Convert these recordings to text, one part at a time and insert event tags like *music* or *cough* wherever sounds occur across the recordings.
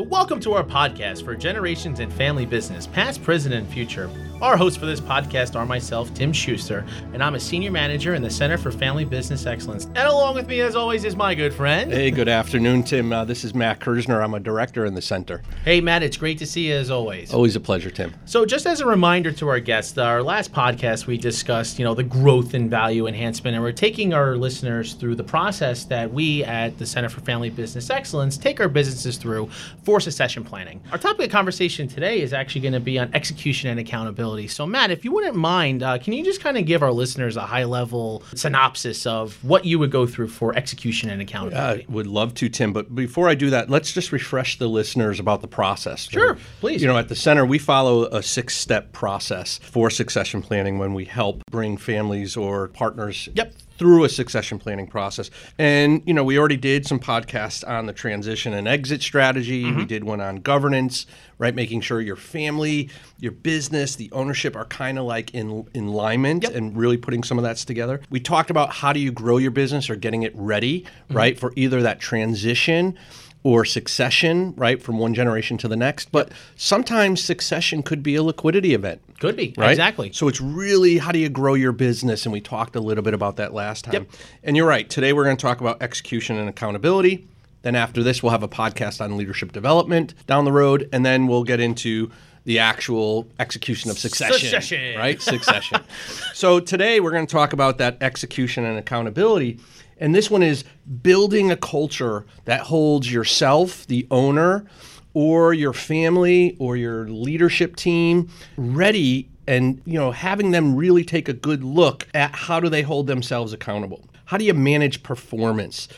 So, welcome to our podcast for generations in family business, past, present, and future. Our hosts for this podcast are myself, Tim Schuster, and I'm a senior manager in the Center for Family Business Excellence. And along with me, as always, is my good friend. Hey, good afternoon, Tim. Uh, this is Matt Kersner. I'm a director in the center. Hey, Matt, it's great to see you as always. Always a pleasure, Tim. So, just as a reminder to our guests, our last podcast we discussed, you know, the growth and value enhancement, and we're taking our listeners through the process that we at the Center for Family Business Excellence take our businesses through for succession planning. Our topic of conversation today is actually going to be on execution and accountability. So, Matt, if you wouldn't mind, uh, can you just kind of give our listeners a high level synopsis of what you would go through for execution and accountability? I would love to, Tim. But before I do that, let's just refresh the listeners about the process. Sure, please. You know, at the center, we follow a six step process for succession planning when we help bring families or partners Yep. Through a succession planning process. And, you know, we already did some podcasts on the transition and exit strategy. Mm-hmm. We did one on governance, right? Making sure your family, your business, the ownership are kind of like in, in alignment Yep. and really putting some of that together. We talked about how do you grow your business or getting it ready, Mm-hmm. right? For either that transition or succession, right, from one generation to the next. But sometimes succession could be a liquidity event. Could be. Right? Exactly. So it's really how do you grow your business? And we talked a little bit about that last time. Yep. And you're right. Today we're going to talk about execution and accountability. Then after this, we'll have a podcast on leadership development down the road. And then we'll get into the actual execution of succession. Succession. Right? Succession. *laughs* so today we're going to talk about that execution and accountability. And this one is building a culture that holds yourself, the owner, or your family or your leadership team ready and you know having them really take a good look at how do they hold themselves accountable how do you manage performance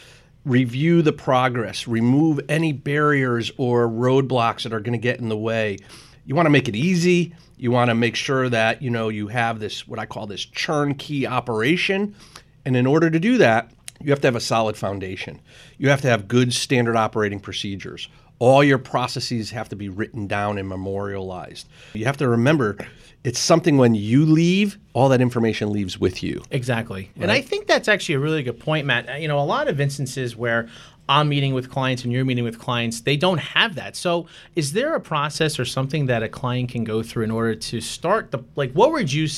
review the progress remove any barriers or roadblocks that are going to get in the way you want to make it easy you want to make sure that you know you have this what i call this turnkey operation and in order to do that you have to have a solid foundation you have to have good standard operating procedures all your processes have to be written down and memorialized. You have to remember it's something when you leave, all that information leaves with you. Exactly. And I think that's actually a really good point, Matt. You know, a lot of instances where I'm meeting with clients and you're meeting with clients, they don't have that. So, is there a process or something that a client can go through in order to start the like what would you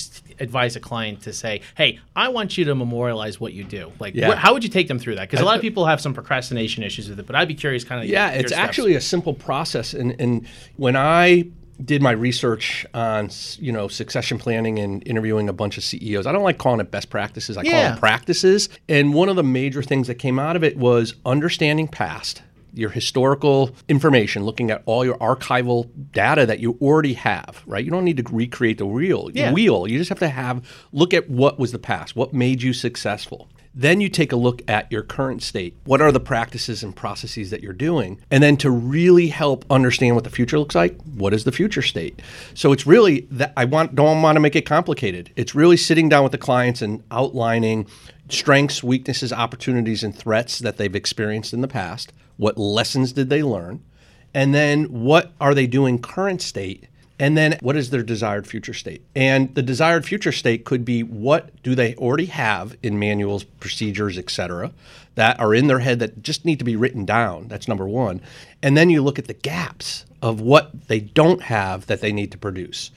advise a client to say, "Hey, I want you to memorialize what you do." Like Yeah. wh- how would you take them through that? Cuz a lot of people have some procrastination issues with it, but I'd be curious kind of Yeah, it's actually a simple process. And, and when I did my research on you know succession planning and interviewing a bunch of CEOs. I don't like calling it best practices. I call Yeah. them practices. And one of the major things that came out of it was understanding past your historical information, looking at all your archival data that you already have, right? You don't need to recreate the wheel. Yeah. Wheel. You just have to have look at what was the past, what made you successful. Then you take a look at your current state. What are the practices and processes that you're doing? And then to really help understand what the future looks like, what is the future state? So it's really that I want don't want to make it complicated. It's really sitting down with the clients and outlining strengths, weaknesses, opportunities and threats that they've experienced in the past. What lessons did they learn? And then what are they doing current state? And then what is their desired future state? And the desired future state could be what do they already have in manuals, procedures, et cetera, that are in their head that just need to be written down. That's number one. And then you look at the gaps of what they don't have that they need to produce.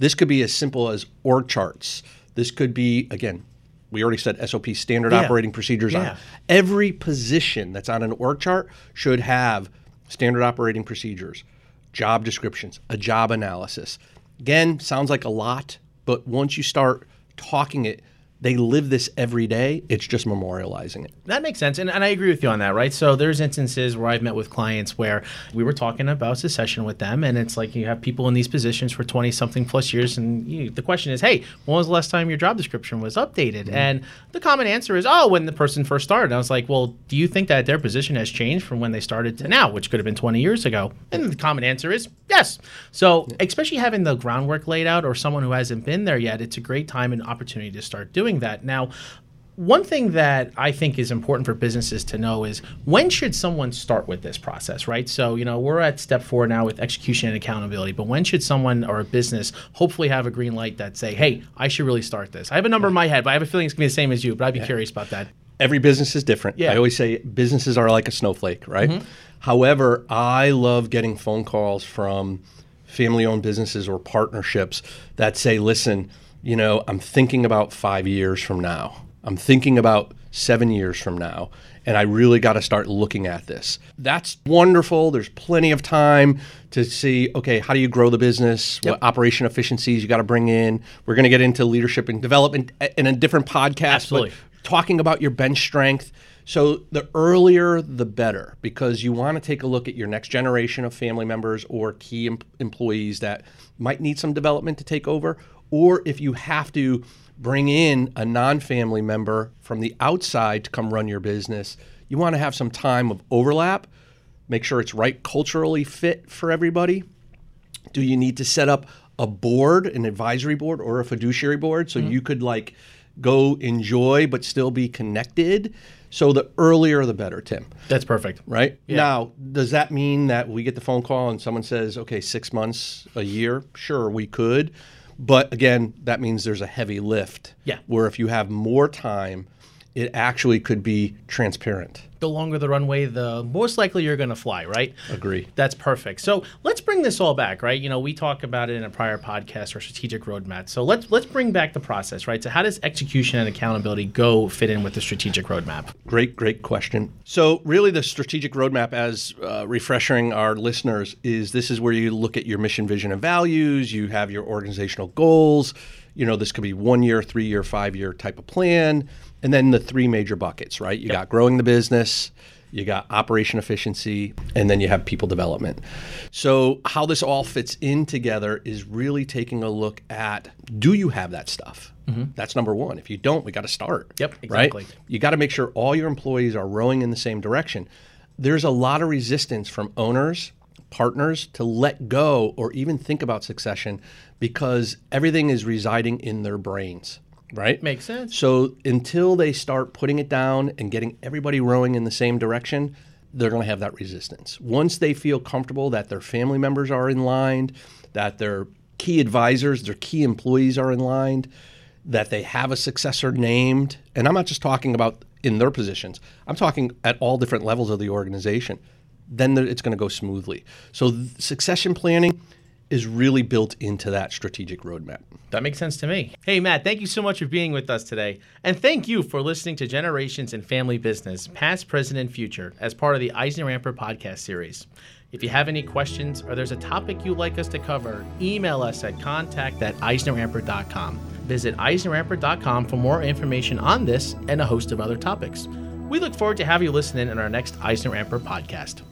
This could be as simple as org charts. This could be, again, we already said SOP, standard Yeah. operating procedures. Yeah. On every position that's on an org chart should have standard operating procedures, job descriptions, a job analysis. Again, sounds like a lot, but once you start talking it, they live this every day. It's just memorializing it. That makes sense. And, and I agree with you on that, right? So there's instances where I've met with clients where we were talking about succession with them, and it's like you have people in these positions for 20 something plus years. And you, the question is, hey, when was the last time your job description was updated? Mm-hmm. And the common answer is, oh, when the person first started. And I was like, well, do you think that their position has changed from when they started to now, which could have been 20 years ago? And the common answer is yes. So, especially having the groundwork laid out or someone who hasn't been there yet, it's a great time and opportunity to start doing that. Now, one thing that I think is important for businesses to know is when should someone start with this process, right? So, you know, we're at step four now with execution and accountability, but when should someone or a business hopefully have a green light that say, hey, I should really start this? I have a number in my head, but I have a feeling it's going to be the same as you, but I'd be curious about that. Every business is different. Yeah. I always say businesses are like a snowflake, right? Mm-hmm. However, I love getting phone calls from family owned businesses or partnerships that say, listen, you know, I'm thinking about five years from now. I'm thinking about seven years from now. And I really got to start looking at this. That's wonderful. There's plenty of time to see, okay, how do you grow the business? Yep. What operation efficiencies you got to bring in? We're going to get into leadership and development in a different podcast. Absolutely. But talking about your bench strength. So the earlier, the better, because you want to take a look at your next generation of family members or key em- employees that might need some development to take over, or if you have to bring in a non-family member from the outside to come run your business, you want to have some time of overlap. Make sure it's right culturally fit for everybody. Do you need to set up a board, an advisory board, or a fiduciary board so mm-hmm. you could like go enjoy but still be connected? So the earlier the better, Tim. That's perfect. Right now, does that mean that we get the phone call and someone says, "Okay, six months, a year"? Sure, we could, but again, that means there's a heavy lift. Yeah. Where if you have more time, it actually could be transparent. The longer the runway, the most likely you're going to fly, right? Agree. That's perfect. So let's bring this all back, right? You know, we talk about it in a prior podcast or strategic roadmap. So let's let's bring back the process, right? So how does execution and accountability go fit in with the strategic roadmap? Great, great question. So, really, the strategic roadmap, as uh, refreshing our listeners, is this is where you look at your mission, vision, and values. You have your organizational goals. You know, this could be one year, three year, five year type of plan. And then the three major buckets, right? You got growing the business, you got operation efficiency, and then you have people development. So, how this all fits in together is really taking a look at do you have that stuff? Mm-hmm. That's number one. If you don't, we got to start. Yep, right? exactly. You got to make sure all your employees are rowing in the same direction. There's a lot of resistance from owners, partners to let go or even think about succession because everything is residing in their brains, right? Makes sense. So until they start putting it down and getting everybody rowing in the same direction, they're going to have that resistance. Once they feel comfortable that their family members are in line, that their key advisors, their key employees are in line, that they have a successor named, and I'm not just talking about in their positions, I'm talking at all different levels of the organization, then it's going to go smoothly. So succession planning is really built into that strategic roadmap. That makes sense to me. Hey, Matt, thank you so much for being with us today. And thank you for listening to Generations in Family Business, Past, Present, and Future, as part of the EisnerAmper podcast series. If you have any questions or there's a topic you'd like us to cover, email us at contact at eisneramper.com. Visit eisneramper.com for more information on this and a host of other topics. We look forward to having you listening in our next EisnerAmper podcast.